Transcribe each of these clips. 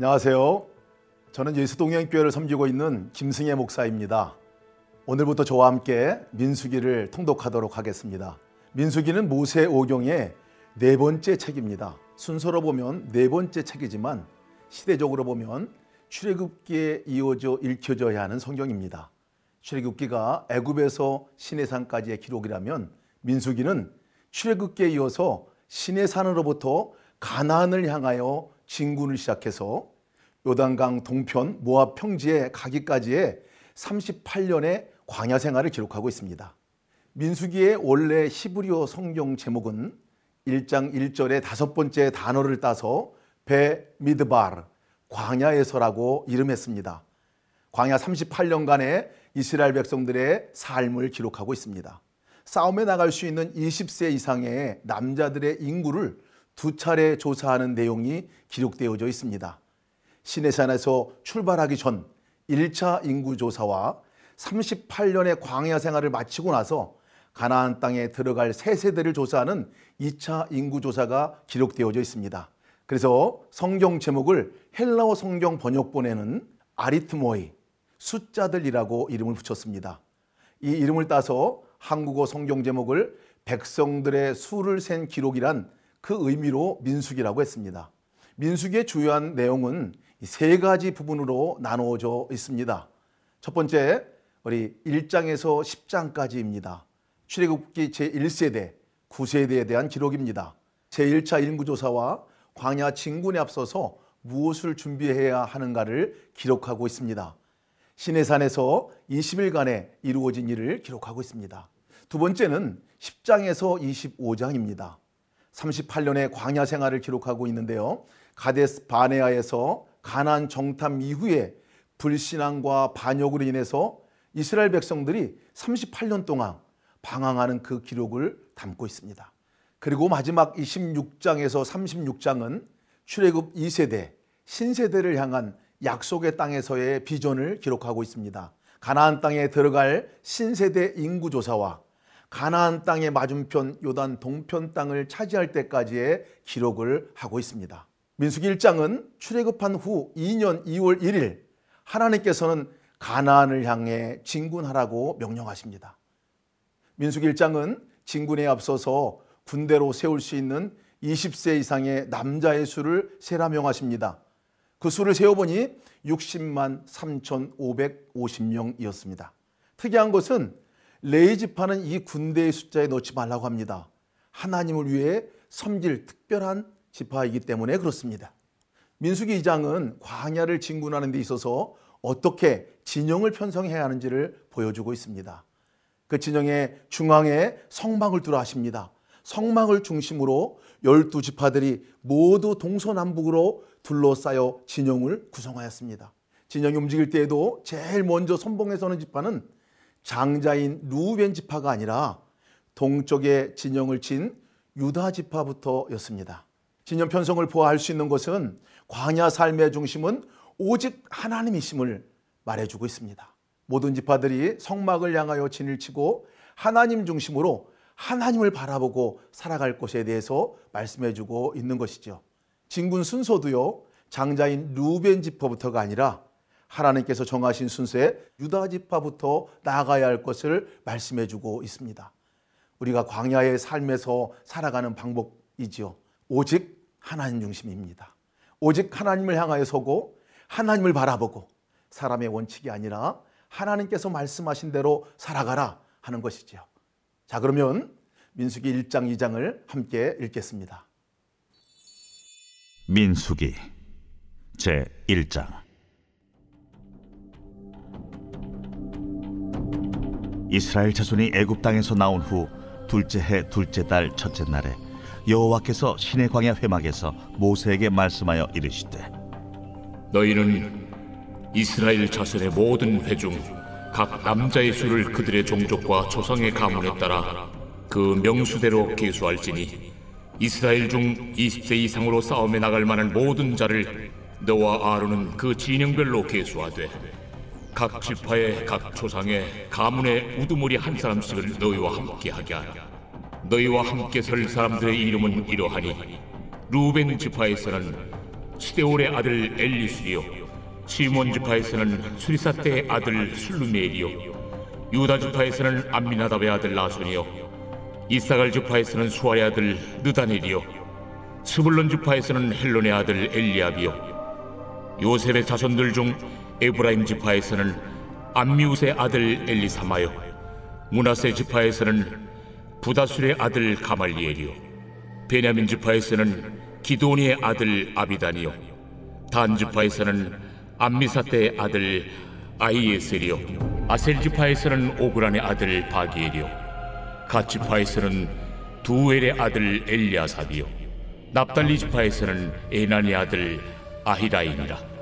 안녕하세요. 저는 예수동행교회를 섬기고 있는 김승혜 목사입니다. 오늘부터 저와 함께 민수기를 통독하도록 하겠습니다. 민수기는 모세 오경의 네 번째 책입니다. 순서로 보면 네 번째 책이지만 시대적으로 보면 출애굽기에 이어져 읽혀져야 하는 성경입니다. 출애굽기가 애굽에서 시내산까지의 기록이라면 민수기는 출애굽기에 이어서 시내산으로부터 가나안을 향하여 진군을 시작해서 요단강 동편 모압 평지에 가기까지의 38년의 광야 생활을 기록하고 있습니다. 민수기의 원래 히브리어 성경 제목은 1장 1절의 다섯 번째 단어를 따서 베 미드바르 광야에서라고 이름했습니다. 광야 38년간의 이스라엘 백성들의 삶을 기록하고 있습니다. 싸움에 나갈 수 있는 20세 이상의 남자들의 인구를 두 차례 조사하는 내용이 기록되어져 있습니다. 시내산에서 출발하기 전 1차 인구 조사와 38년의 광야 생활을 마치고 나서 가나안 땅에 들어갈 새 세대를 조사하는 2차 인구 조사가 기록되어져 있습니다. 그래서 성경 제목을 헬라어 성경 번역본에는 아리트모이 숫자들이라고 이름을 붙였습니다. 이 이름을 따서 한국어 성경 제목을 백성들의 수를 센 기록이란 그 의미로 민수기라고 했습니다. 민수기의 주요한 내용은 세 가지 부분으로 나누어져 있습니다. 첫 번째, 우리 1장에서 10장까지입니다. 출애굽기 제1세대, 9세대에 대한 기록입니다. 제1차 인구조사와 광야 진군에 앞서서 무엇을 준비해야 하는가를 기록하고 있습니다. 시내산에서 20일간에 이루어진 일을 기록하고 있습니다. 두 번째는 10장에서 25장입니다. 38년의 광야 생활을 기록하고 있는데요. 가데스 바네아에서 가난 정탐 이후에 불신앙과 반역으로 인해서 이스라엘 백성들이 38년 동안 방황하는 그 기록을 담고 있습니다. 그리고 마지막 26장에서 36장은 출애굽 2세대 신세대를 향한 약속의 땅에서의 비전을 기록하고 있습니다. 가나안 땅에 들어갈 신세대 인구 조사와 가나안 땅의 맞은편 요단 동편 땅을 차지할 때까지의 기록을 하고 있습니다. 민수기 1장은 출애굽한 후 2년 2월 1일 하나님께서는 가나안을 향해 진군하라고 명령하십니다. 민수기 1장은 진군에 앞서서 군대로 세울 수 있는 20세 이상의 남자의 수를 세라 명하십니다. 그 수를 세어보니 60만 3,550명이었습니다. 특이한 것은 레이지파는 이 군대의 숫자에 넣지 말라고 합니다. 하나님을 위해 섬길 특별한 지파이기 때문에 그렇습니다. 민수기 2장은 광야를 진군하는 데 있어서 어떻게 진영을 편성해야 하는지를 보여주고 있습니다. 그 진영의 중앙에 성막을 두라 하십니다. 성막을 중심으로 열두 지파들이 모두 동서남북으로 둘러싸여 진영을 구성하였습니다. 진영이 움직일 때에도 제일 먼저 선봉에 서는 지파는 장자인 루벤 지파가 아니라 동쪽에 진영을 친 유다 지파부터였습니다. 진영 편성을 보아할 수 있는 것은 광야 삶의 중심은 오직 하나님이심을 말해주고 있습니다. 모든 지파들이 성막을 향하여 진을 치고 하나님 중심으로 하나님을 바라보고 살아갈 것에 대해서 말씀해주고 있는 것이죠. 진군 순서도요 장자인 루벤 지파부터가 아니라 하나님께서 정하신 순서에 유다 지파부터 나아가야 할 것을 말씀해 주고 있습니다. 우리가 광야의 삶에서 살아가는 방법이지요. 오직 하나님 중심입니다. 오직 하나님을 향하여 서고 하나님을 바라보고 사람의 원칙이 아니라 하나님께서 말씀하신 대로 살아가라 하는 것이지요. 자, 그러면 민수기 1장 2장을 함께 읽겠습니다. 민수기 제 1장 이스라엘 자손이 애굽 땅에서 나온 후 둘째 해 둘째 달 첫째 날에 여호와께서 시내 광야 회막에서 모세에게 말씀하여 이르시되 너희는 이스라엘 자손의 모든 회중 각 남자의 수를 그들의 종족과 조상의 가문에 따라 그 명수대로 계수할지니 이스라엘 중 20세 이상으로 싸움에 나갈 만한 모든 자를 너와 아론은 그 진영별로 계수하되 각 지파의 각 조상의 가문의 우두머리 한 사람씩을 너희와 함께 하게 하라. 너희와 함께 설 사람들의 이름은 이러하니 루벤 지파에서는 스데울의 아들 엘리술이요 시므온 지파에서는 수리삿대의 아들 슬루미엘이요 유다 지파에서는 암미나답의 아들 나손이요 이사갈 지파에서는 수알의 아들 느다넬이요 스불론 지파에서는 헬론의 아들 엘리압이요. 요셉의 자손들 중 에브라임 지파에서는 암미훗의 아들 엘리사마요 문하세 지파에서는 부다술의 아들 가말리엘이요 베냐민 지파에서는 기도니의 아들 아비단이요 단 지파에서는 암미사떼의 아들 아이에셀이요 아셀 지파에서는 오그란의 아들 바기엘이요 갓 지파에서는 두엘의 아들 엘리아삽이요 납달리 지파에서는 에난의 아들 아히라임이라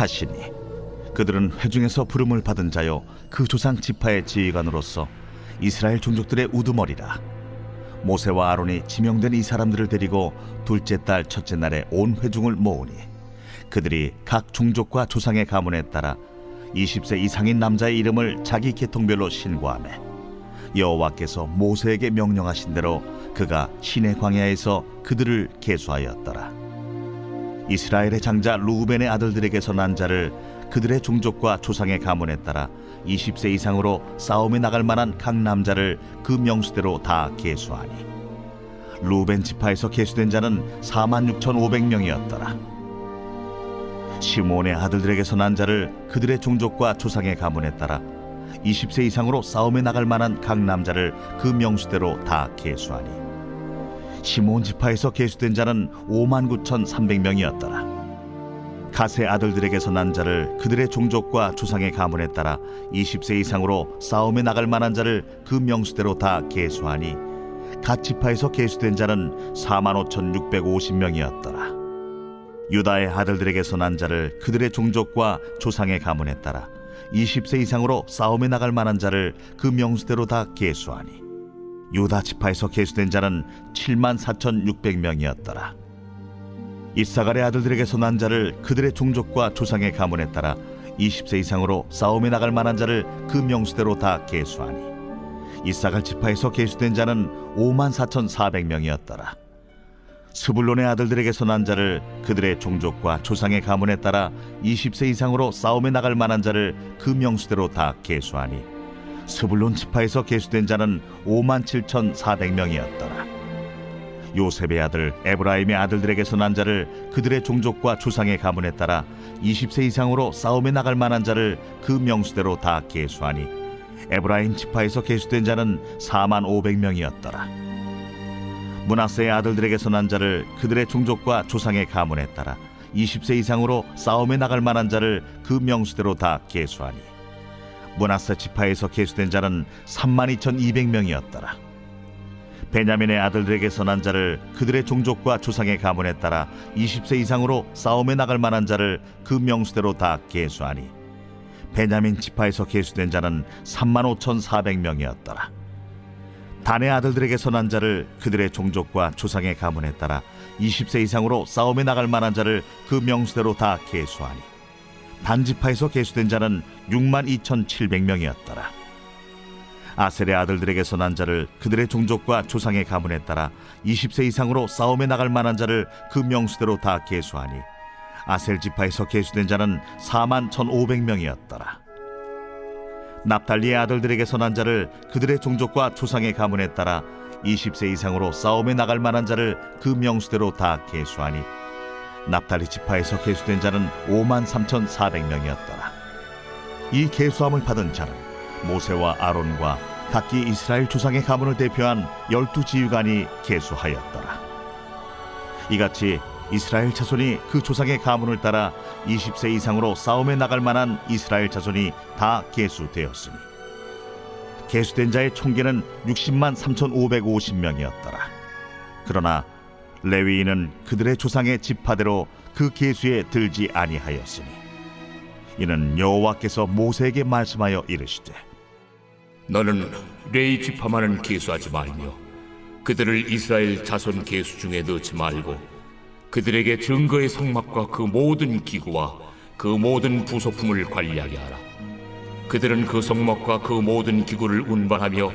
하시니 그들은 회중에서 부름을 받은 자요 그 조상 지파의 지휘관으로서 이스라엘 종족들의 우두머리라. 모세와 아론이 지명된 이 사람들을 데리고 둘째 달 첫째 날에 온 회중을 모으니 그들이 각 종족과 조상의 가문에 따라 20세 이상인 남자의 이름을 자기 계통별로 신고하매 여호와께서 모세에게 명령하신 대로 그가 시내 광야에서 그들을 계수하였더라 이스라엘의 장자 루벤의 아들들에게서 난 자를 그들의 종족과 조상의 가문에 따라 20세 이상으로 싸움에 나갈 만한 각 남자를 그 명수대로 다 계수하니 루벤 지파에서 계수된 자는 4만 6,500명이었더라. 시몬의 아들들에게서 난 자를 그들의 종족과 조상의 가문에 따라 20세 이상으로 싸움에 나갈 만한 각 남자를 그 명수대로 다 계수하니 시몬 지파에서 계수된 자는 5만 9,300명이었더라. 가세 아들들에게서 난 자를 그들의 종족과 조상의 가문에 따라 20세 이상으로 싸움에 나갈 만한 자를 그 명수대로 다 계수하니 갓 지파에서 계수된 자는 4만 5,650명이었더라. 유다의 아들들에게서 난 자를 그들의 종족과 조상의 가문에 따라 20세 이상으로 싸움에 나갈 만한 자를 그 명수대로 다 계수하니 유다 지파에서 계수된 자는 7만 4,600명이었더라. 이사갈의 아들들에게서 난 자를 그들의 종족과 조상의 가문에 따라 20세 이상으로 싸움에 나갈 만한 자를 그 명수대로 다 계수하니 이사갈 지파에서 계수된 자는 5만 4,400명이었더라. 스불론의 아들들에게서 난 자를 그들의 종족과 조상의 가문에 따라 20세 이상으로 싸움에 나갈 만한 자를 그 명수대로 다 계수하니 스불론 지파에서 계수된 자는 5만 7,400명이었더라. 요셉의 아들 에브라임의 아들들에게서 난 자를 그들의 종족과 조상의 가문에 따라 20세 이상으로 싸움에 나갈 만한 자를 그 명수대로 다 계수하니 에브라임 지파에서 계수된 자는 4만 500명이었더라. 문하세의 아들들에게서 난 자를 그들의 종족과 조상의 가문에 따라 20세 이상으로 싸움에 나갈 만한 자를 그 명수대로 다 계수하니 문하세 지파에서 계수된 자는 3만 2,200명이었더라. 베냐민의 아들들에게서 난 자를 그들의 종족과 조상의 가문에 따라 20세 이상으로 싸움에 나갈 만한 자를 그 명수대로 다 계수하니 베냐민 지파에서 계수된 자는 3만 5,400명이었더라. 단의 아들들에게서 난 자를 그들의 종족과 조상의 가문에 따라 20세 이상으로 싸움에 나갈 만한 자를 그 명수대로 다 계수하니 단지파에서 계수된 자는 6만 2,700명이었더라. 아셀의 아들들에게서 난 자를 그들의 종족과 조상의 가문에 따라 20세 이상으로 싸움에 나갈 만한 자를 그 명수대로 다 계수하니 아셀 지파에서 계수된 자는 4만 1,500명이었더라. 납달리의 아들들에게서 난 자를 그들의 종족과 조상의 가문에 따라 20세 이상으로 싸움에 나갈 만한 자를 그 명수대로 다 계수하니 납달리 지파에서 계수된 자는 5만 3,400명이었더라. 이 계수함을 받은 자는 모세와 아론과 각기 이스라엘 조상의 가문을 대표한 열두 지휘관이 계수하였더라. 이같이 이스라엘 자손이 그 조상의 가문을 따라 20세 이상으로 싸움에 나갈 만한 이스라엘 자손이 다 계수되었으니 계수된 자의 총계는 60만 3,550명이었더라. 그러나 레위인은 그들의 조상의 지파대로 그 계수에 들지 아니하였으니 이는 여호와께서 모세에게 말씀하여 이르시되 너는 레이 지파만은 계수하지 말며 그들을 이스라엘 자손 계수 중에 넣지 말고 그들에게 증거의 성막과 그 모든 기구와 그 모든 부속품을 관리하게 하라. 그들은 그 성막과 그 모든 기구를 운반하며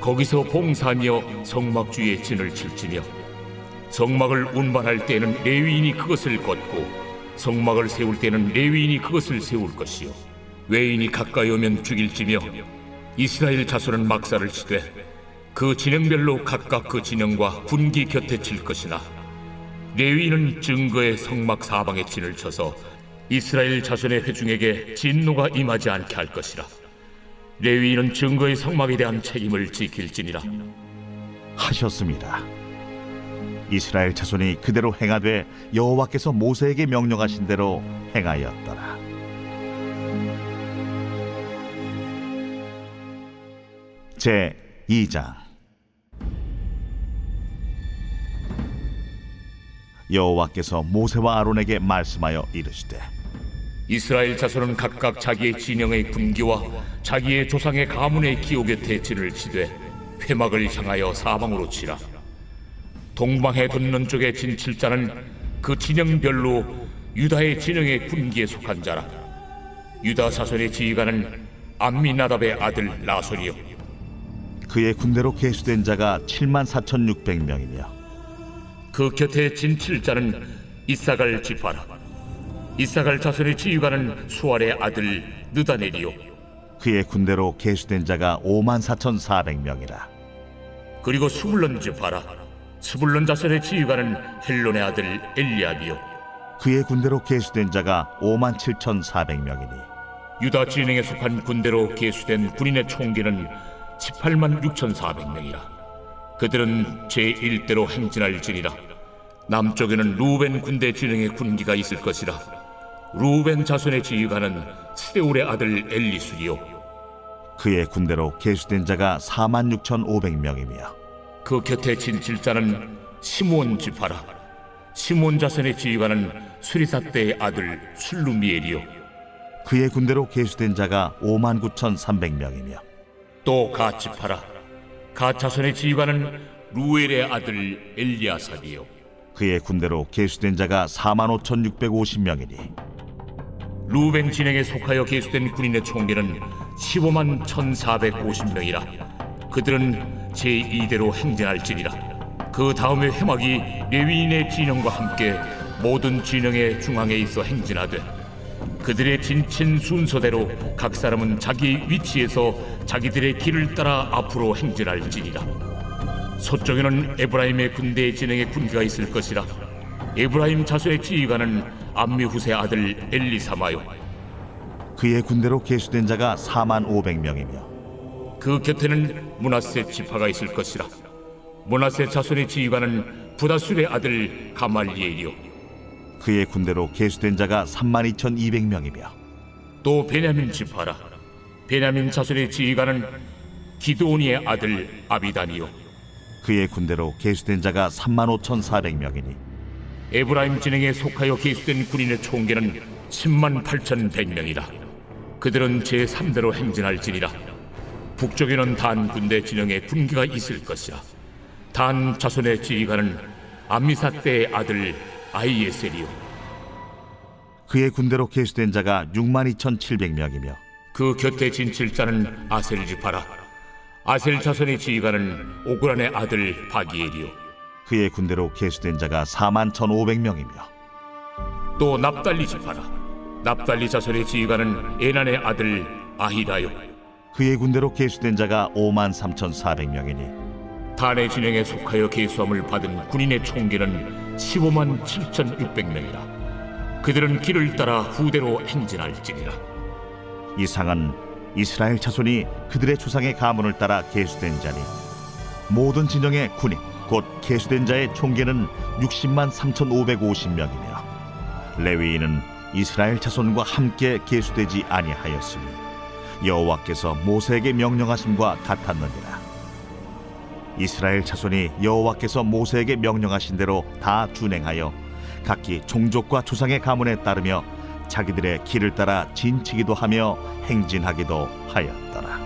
거기서 봉사하며 성막 주위에 진을 칠지며 성막을 운반할 때는 레위인이 그것을 걷고 성막을 세울 때는 레위인이 그것을 세울 것이요. 외인이 가까이 오면 죽일지며 이스라엘 자손은 막사를 치되 그 진영별로 각각 그 진영과 군기 곁에 칠 것이나 레위인은 증거의 성막 사방에 진을 쳐서 이스라엘 자손의 회중에게 진노가 임하지 않게 할 것이라. 레위인은 증거의 성막에 대한 책임을 지킬지니라. 하셨습니다. 이스라엘 자손이 그대로 행하되 여호와께서 모세에게 명령하신 대로 행하였더라. 제 2장 여호와께서 모세와 아론에게 말씀하여 이르시되 이스라엘 자손은 각각 자기의 진영의 군기와 자기의 조상의 가문의 곁에 진을 치되 회막을 향하여 사방으로 치라 동방에 돋는 쪽에 진 칠자는 그 진영별로 유다의 진영의 군기에 속한 자라. 유다 자손의 지휘관은 암미나답의 아들 나손이요. 그의 군대로 계수된 자가 7만 4,600명이며 그 곁에 진 칠자는 이사갈 지파라. 이사갈 자손의 지휘관은 수알의 아들 느다넬이요. 그의 군대로 계수된 자가 5만 4,400명이라. 그리고 스불론 지파라 스불론 자손의 지휘관은 헬론의 아들 엘리압이요. 그의 군대로 계수된 자가 5만 7,400명이니. 유다 진영에 속한 군대로 계수된 군인의 총기는 18만 6,400명이라. 그들은 제1대로 행진할지니라. 남쪽에는 루벤 군대 진영의 군기가 있을 것이라. 루벤 자손의 지휘관은 스데울의 아들 엘리술이요. 그의 군대로 계수된 자가 4만 6,500명이며 그 곁에 진 질자는 시몬 지파라. 시몬 자손의 지휘관은 수리사 때의 아들 술루미엘이요. 그의 군대로 계수된 자가 5만 9,300명이며 또 가 지파라. 가 자손의 지휘관은 루엘의 아들 엘리아삽이요. 그의 군대로 계수된 자가 4만 5,650명이니 루벤 진영에 속하여 계수된 군인의 총계는 15만 1,450명이라 그들은 제2대로 행진할지니라. 그 다음에 해막이 레위인의 진영과 함께 모든 진영의 중앙에 있어 행진하되 그들의 진친 순서대로 각 사람은 자기 위치에서 자기들의 길을 따라 앞으로 행진할지니라. 서쪽에는 에브라임의 군대의 진영의 군기가 있을 것이라. 에브라임 자손의 지휘관은 암미 후세 아들 엘리사마요. 그의 군대로 계수된 자가 4만 500명이며 그 곁에는 문하세 지파가 있을 것이라. 문하세 자손의 지휘관은 부다술의 아들 가말리엘이요. 그의 군대로 계수된 자가 3만 2,200명이며 또 베냐민 지파라. 베냐민 자손의 지휘관은 기드온이의 아들 아비단이요. 그의 군대로 계수된 자가 3만 5,400명이니 에브라임 진영에 속하여 계수된 군인의 총계는 10만 8,100명이라. 그들은 제3대로 행진할지니라 북쪽에는 단 군대 진영에 군기가 있을 것이라 단 자손의 지휘관은 암미사 때의 아들 아이에셀이요. 그의 군대로 계수된 자가 6만 2,700명이며 그 곁에 진칠자는 아셀 지파라. 아셀 자손의 지휘관은 오그란의 아들 바기엘이요. 그의 군대로 계수된 자가 4만 1,500명이며 또 납달리 지파라. 납달리 자손의 지휘관은 에난의 아들 아히라요 그의 군대로 계수된 자가 5만 3,400명이니 단의 진영에 속하여 계수함을 받은 군인의 총계는 15만 7,600명이라. 그들은 길을 따라 후대로 행진할지니라. 이상은 이스라엘 자손이 그들의 조상의 가문을 따라 계수된 자니 모든 진영의 군인 곧 계수된 자의 총계는 60만 3,550명이며 레위인은 이스라엘 자손과 함께 계수되지 아니하였으니 여호와께서 모세에게 명령하심과 같았느니라 이스라엘 자손이 여호와께서 모세에게 명령하신 대로 다 준행하여 각기 종족과 조상의 가문에 따르며 자기들의 길을 따라 진치기도 하며 행진하기도 하였더라.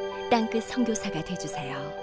땅끝 선교사가 되주세요.